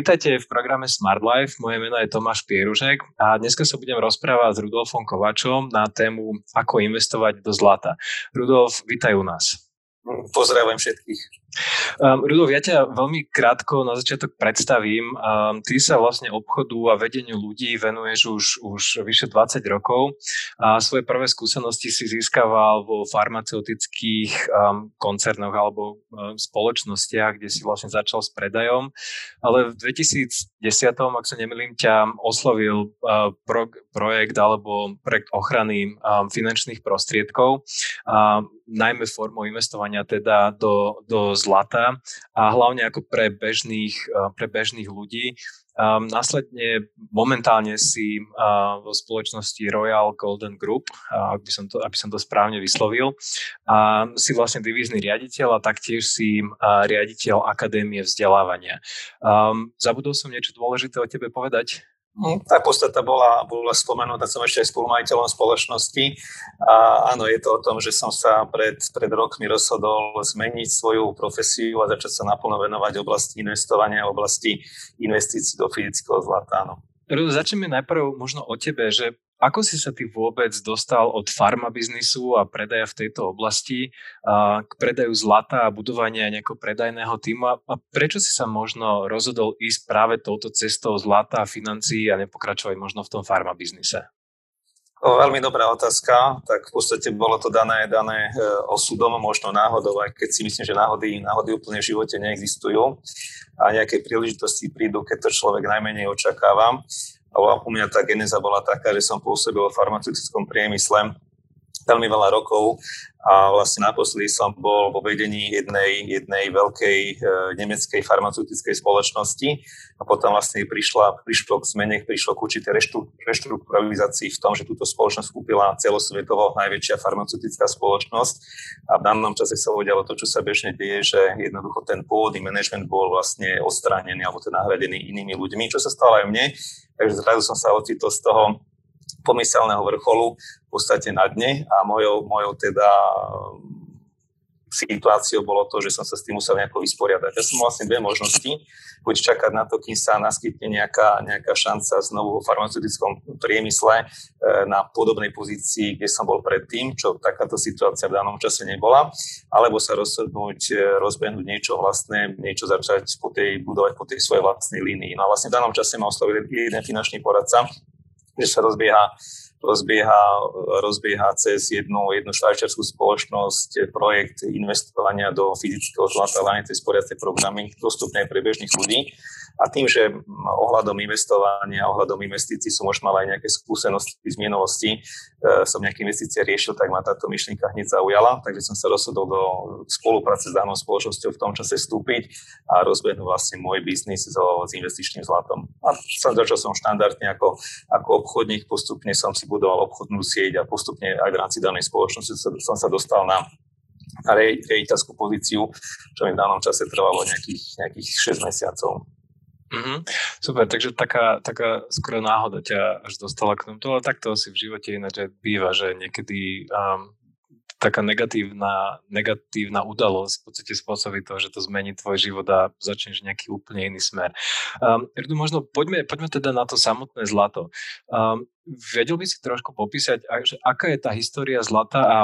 Vítajte v programe Smart Life. Moje meno je Tomáš Pieružek a dneska sa budem rozprávať s Rudolfom Kovačom na tému ako investovať do zlata. Rudolf, vítaj u nás. Pozdravujem všetkých. Um, Rudolf, ja ťa veľmi krátko na začiatok predstavím. Um, ty sa vlastne obchodu a vedeniu ľudí venuješ už, už vyše 20 rokov a svoje prvé skúsenosti si získaval vo farmaceutických um, koncernoch alebo um, spoločnostiach, kde si vlastne začal s predajom. Ale v 2010, ak sa nemýlim, ťa oslovil uh, pro, projekt alebo projekt ochrany um, finančných prostriedkov. Najmä formou investovania teda do, do zlata a hlavne ako pre bežných, eh, pre bežných ľudí. Um, následne momentálne si uh, vo spoločnosti Royal Golden Group, uh, aby, som to, aby som to správne vyslovil, uh, si vlastne divízny riaditeľ a taktiež si uh, riaditeľ Akadémie vzdelávania. Um, zabudol som niečo dôležité o tebe povedať? Hm, tá podstata bola, bola spomenutá, som ešte aj spolumajiteľom spoločnosti a áno, je to o tom, že som sa pred, pred rokmi rozhodol zmeniť svoju profesiu a začať sa naplno venovať oblasti investovania, oblasti investícií do fyzického zlata, áno. Začneme najprv možno o tebe, že ako si sa ty vôbec dostal od farma biznisu a predaja v tejto oblasti a k predaju zlata a budovania nejakého predajného týmu a prečo si sa možno rozhodol ísť práve touto cestou zlata a financií a nepokračovať možno v tom farma biznise? O, veľmi dobrá otázka, tak v podstate bolo to dané, dané e, osudom, možno náhodou, aj keď si myslím, že náhody, náhody úplne v živote neexistujú a nejaké príležitosti prídu, keď to človek najmenej očakáva. U mňa tá geneza bola taká, že som pôsobil v farmaceutickom priemysle veľmi veľa rokov a vlastne naposledy som bol vo vedení jednej, jednej veľkej e, nemeckej farmaceutickej spoločnosti a potom vlastne prišla, prišlo k zmene, prišlo k určitej reštrukturalizácii v tom, že túto spoločnosť kúpila celosvetovo najväčšia farmaceutická spoločnosť a v danom čase sa udialo to, čo sa bežne deje, že jednoducho ten pôvodný manažment bol vlastne odstránený alebo ten nahradený inými ľuďmi, čo sa stalo aj mne. Takže zrazu som sa ocitol z toho pomyselného vrcholu v podstate na dne a mojou, mojou teda situáciou bolo to, že som sa s tým musel nejako vysporiadať. Ja som mal vlastne dve možnosti. Buď čakať na to, kým sa naskytne nejaká, nejaká šanca znovu vo farmaceutickom priemysle e, na podobnej pozícii, kde som bol predtým, čo takáto situácia v danom čase nebola, alebo sa rozhodnúť, e, rozbehnúť niečo vlastné, niečo začať po tej, budovať po tej svojej vlastnej línii. No a vlastne v danom čase ma oslovil jeden finančný poradca, že sa rozbieha, rozbieha, cez jednu, jednu švajčiarskú spoločnosť projekt investovania do fyzického zlata, hlavne tej sporiacej programy dostupné pre bežných ľudí. A tým, že ohľadom investovania, ohľadom investícií som už mal aj nejaké skúsenosti z minulosti, e, som nejaké investície riešil, tak ma táto myšlienka hneď zaujala, takže som sa rozhodol do spolupráce s danou spoločnosťou v tom čase vstúpiť a rozbehnúť vlastne môj biznis so, s investičným zlatom. A začal som štandardne ako, ako obchodník, postupne som si budoval obchodnú sieť a postupne aj v rámci danej spoločnosti som sa dostal na riaditeľskú pozíciu, čo mi v danom čase trvalo nejakých, nejakých 6 mesiacov. Mm-hmm. Super, takže taká, taká skoro náhoda ťa až dostala k tomu, ale takto si v živote ináč býva, že niekedy um, taká negatívna, negatívna udalosť v podstate spôsobí to, že to zmení tvoj život a začneš nejaký úplne iný smer. Um, možno poďme, poďme teda na to samotné zlato. Um, vedel by si trošku popísať, aká je tá história zlata a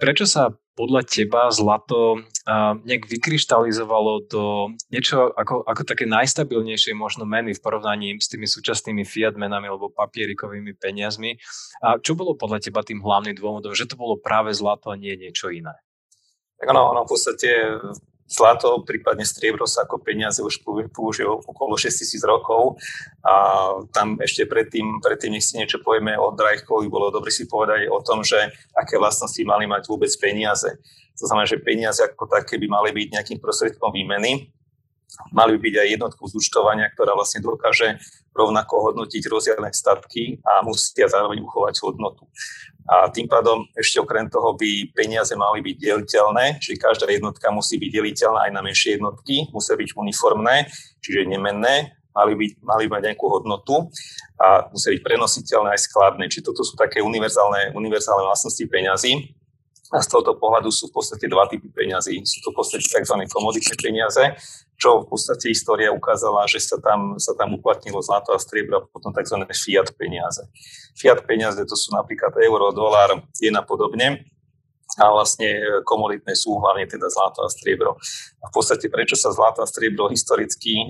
prečo sa podľa teba zlato uh, nejak vykryštalizovalo do niečo ako, ako také najstabilnejšie možno meny v porovnaní s tými súčasnými fiat menami alebo papierikovými peniazmi. A čo bolo podľa teba tým hlavným dôvodom, že to bolo práve zlato a nie niečo iné? Tak ono, ono v podstate zlato, prípadne striebro sa ako peniaze už používajú okolo 6 tisíc rokov a tam ešte predtým, predtým nech si niečo povieme o Drajkovi, bolo dobre si povedať o tom, že aké vlastnosti mali mať vôbec peniaze. To znamená, že peniaze ako také by mali byť nejakým prostriedkom výmeny, mali by byť aj jednotkou zúčtovania, ktorá vlastne dokáže rovnako hodnotiť rozdielne statky a musia zároveň uchovať hodnotu. A tým pádom ešte okrem toho by peniaze mali byť deliteľné, čiže každá jednotka musí byť deliteľná aj na menšie jednotky, musia byť uniformné, čiže nemenné, mali, byť, mali mať nejakú hodnotu a musia byť prenositeľné aj skladné. Čiže toto sú také univerzálne, univerzálne vlastnosti peňazí. A z tohoto pohľadu sú v podstate dva typy peňazí. Sú to v podstate tzv. komoditné peniaze, čo v podstate história ukázala, že sa tam, sa tam uplatnilo zlato a striebro a potom tzv. fiat peniaze. Fiat peniaze to sú napríklad euro, dolár, jen a podobne a vlastne komoditné sú hlavne teda zlato a striebro. A v podstate prečo sa zlato a striebro historicky e,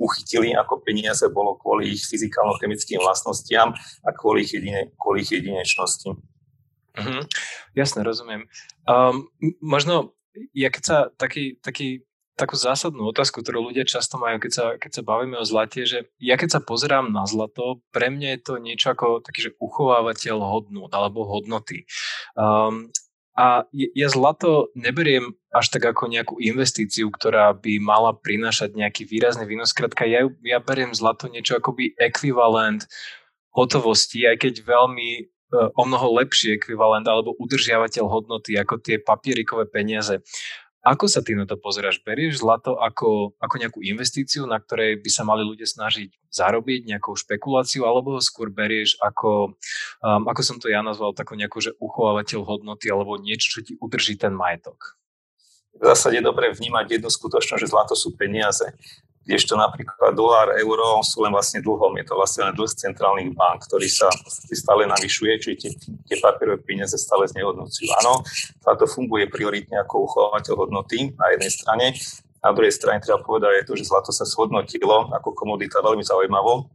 uchytili ako peniaze, bolo kvôli ich fyzikálno-chemickým vlastnostiam a kvôli ich, jedine, kvôli ich jedinečnosti. Mm-hmm. Jasne, rozumiem. Um, možno, ja keď sa taký, taký takú zásadnú otázku, ktorú ľudia často majú, keď sa, keď sa bavíme o zlate, že ja keď sa pozerám na zlato, pre mňa je to niečo ako taký, že uchovávateľ hodnot alebo hodnoty. Um, a ja zlato neberiem až tak ako nejakú investíciu, ktorá by mala prinášať nejaký výrazný výnos. Krátka, ja, ja beriem zlato niečo akoby ekvivalent hotovosti, aj keď veľmi o mnoho lepší ekvivalent alebo udržiavateľ hodnoty ako tie papierikové peniaze. Ako sa ty na to pozeráš? Berieš zlato ako, ako nejakú investíciu, na ktorej by sa mali ľudia snažiť zarobiť, nejakou špekuláciu, alebo ho skôr berieš ako, um, ako som to ja nazval, takú nejakú, že uchovávateľ hodnoty, alebo niečo, čo ti udrží ten majetok? V zásade dobre vnímať jednu skutočnosť, že zlato sú peniaze kdežto napríklad dolár, euro sú len vlastne dlhom. Je to vlastne len dlh centrálnych bank, ktorý sa stále navyšuje, čiže tie, tie papierové peniaze stále znehodnocujú. Áno, táto funguje prioritne ako uchovateľ hodnoty na jednej strane. Na druhej strane treba povedať aj to, že zlato sa shodnotilo ako komodita veľmi zaujímavo,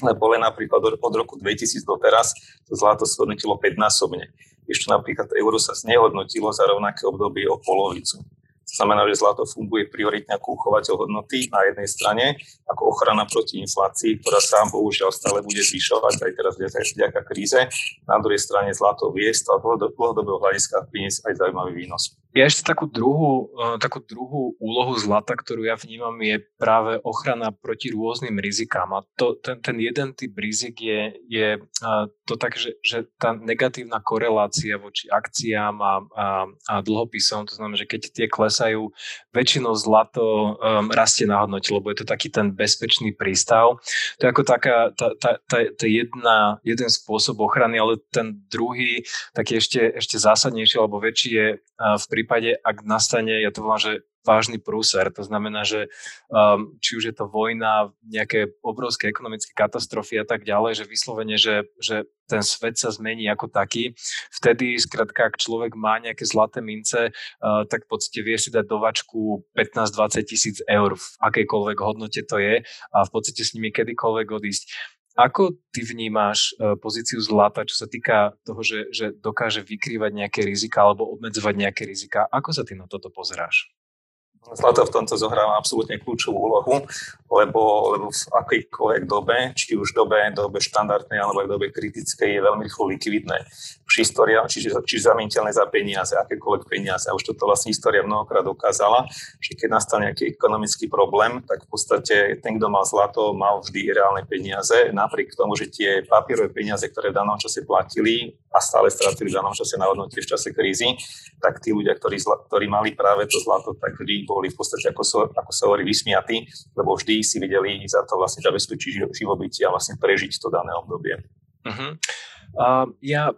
lebo len napríklad od roku 2000 do teraz to zlato shodnotilo 5 násobne. Ešte napríklad euro sa znehodnotilo za rovnaké obdobie o polovicu. To znamená, že zlato funguje prioritne ako uchovateľ hodnoty na jednej strane, ako ochrana proti inflácii, ktorá sa bohužiaľ stále bude zvyšovať aj teraz vďaka kríze. Na druhej strane zlato vie z dlhodobého hľadiska priniesť aj zaujímavý výnos. Ja ešte takú druhú, e, takú druhú úlohu zlata, ktorú ja vnímam, je práve ochrana proti rôznym rizikám. A to, ten, ten jeden typ rizik je, je to tak, že, že tá negatívna korelácia voči akciám a, a, a dlhopisom, to znamená, že keď tie klesajú, väčšinou zlato um, rastie na hodnote, lebo je to taký ten bezpečný prístav. To je ako taká, tá, tá, tá, tá jedna, jeden spôsob ochrany, ale ten druhý, taký ešte, ešte zásadnejší alebo väčší je v prípade, ak nastane, ja to volám, že vážny prúser. To znamená, že um, či už je to vojna, nejaké obrovské ekonomické katastrofy a tak ďalej, že vyslovene, že, že ten svet sa zmení ako taký. Vtedy, skrátka, ak človek má nejaké zlaté mince, uh, tak v podstate vie si dať do vačku 15-20 tisíc eur v akejkoľvek hodnote to je a v podstate s nimi kedykoľvek odísť. Ako ty vnímáš e, pozíciu zlata, čo sa týka toho, že, že dokáže vykrývať nejaké rizika alebo obmedzovať nejaké rizika? Ako sa ty na toto pozeráš? Zlato v tomto zohráva absolútne kľúčovú úlohu, lebo, lebo v akejkoľvek dobe, či už dobe, dobe štandardnej alebo aj dobe kritickej, je veľmi rýchlo likvidné. História, čiže, čiže zamieniteľné za peniaze, akékoľvek peniaze. A už toto vlastne história mnohokrát dokázala, že keď nastal nejaký ekonomický problém, tak v podstate ten, kto mal zlato, mal vždy reálne peniaze, napriek tomu, že tie papierové peniaze, ktoré v danom čase platili a stále stratili v danom čase na hodnote v čase krízy, tak tí ľudia, ktorí, ktorí mali práve to zlato, tak vždy boli v podstate, ako, so, ako sa hovorí, vysmiatí, lebo vždy si videli za to vlastne zabezpečiť živobytie a vlastne prežiť to dané obdobie. Uh-huh. Uh, ja e,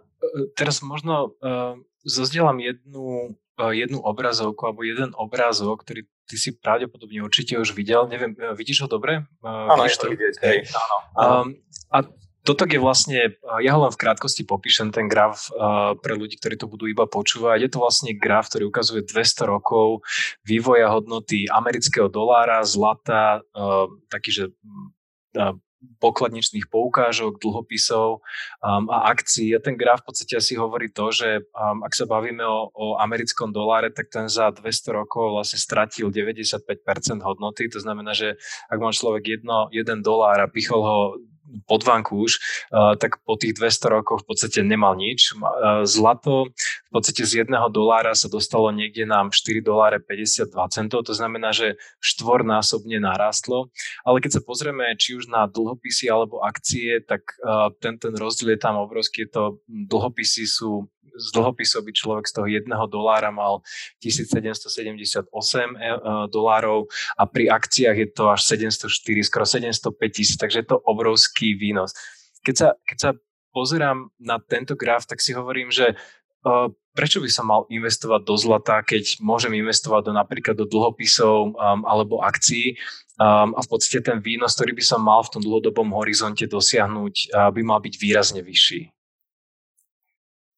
teraz možno uh, zozdielam jednu, uh, jednu obrazovku alebo jeden obrázok, ktorý ty si pravdepodobne určite už videl. Neviem, vidíš ho dobre? Áno, je to vidieť. Hej, áno, áno. Um, a toto je vlastne, ja ho len v krátkosti popíšem, ten graf uh, pre ľudí, ktorí to budú iba počúvať. Je to vlastne graf, ktorý ukazuje 200 rokov vývoja hodnoty amerického dolára, zlata, uh, taký, že uh, pokladničných poukážok, dlhopisov um, a akcií. A ten graf v podstate asi hovorí to, že um, ak sa bavíme o, o americkom doláre, tak ten za 200 rokov vlastne stratil 95% hodnoty. To znamená, že ak má človek jedno, jeden dolár a pichol ho pod vankúš, tak po tých 200 rokoch v podstate nemal nič. Zlato v podstate z jedného dolára sa dostalo niekde na 4 doláre 52 centov, to znamená, že štvornásobne narastlo. Ale keď sa pozrieme či už na dlhopisy alebo akcie, tak ten, ten rozdiel je tam obrovský. To dlhopisy sú z dlhopisov by človek z toho jedného dolára mal 1778 e, e, dolárov a pri akciách je to až 704, skoro 705 tisíc, takže je to obrovský výnos. Keď sa, keď sa pozerám na tento graf, tak si hovorím, že prečo by som mal investovať do zlata, keď môžem investovať do napríklad do dlhopisov um, alebo akcií um, a v podstate ten výnos, ktorý by som mal v tom dlhodobom horizonte dosiahnuť, uh, by mal byť výrazne vyšší.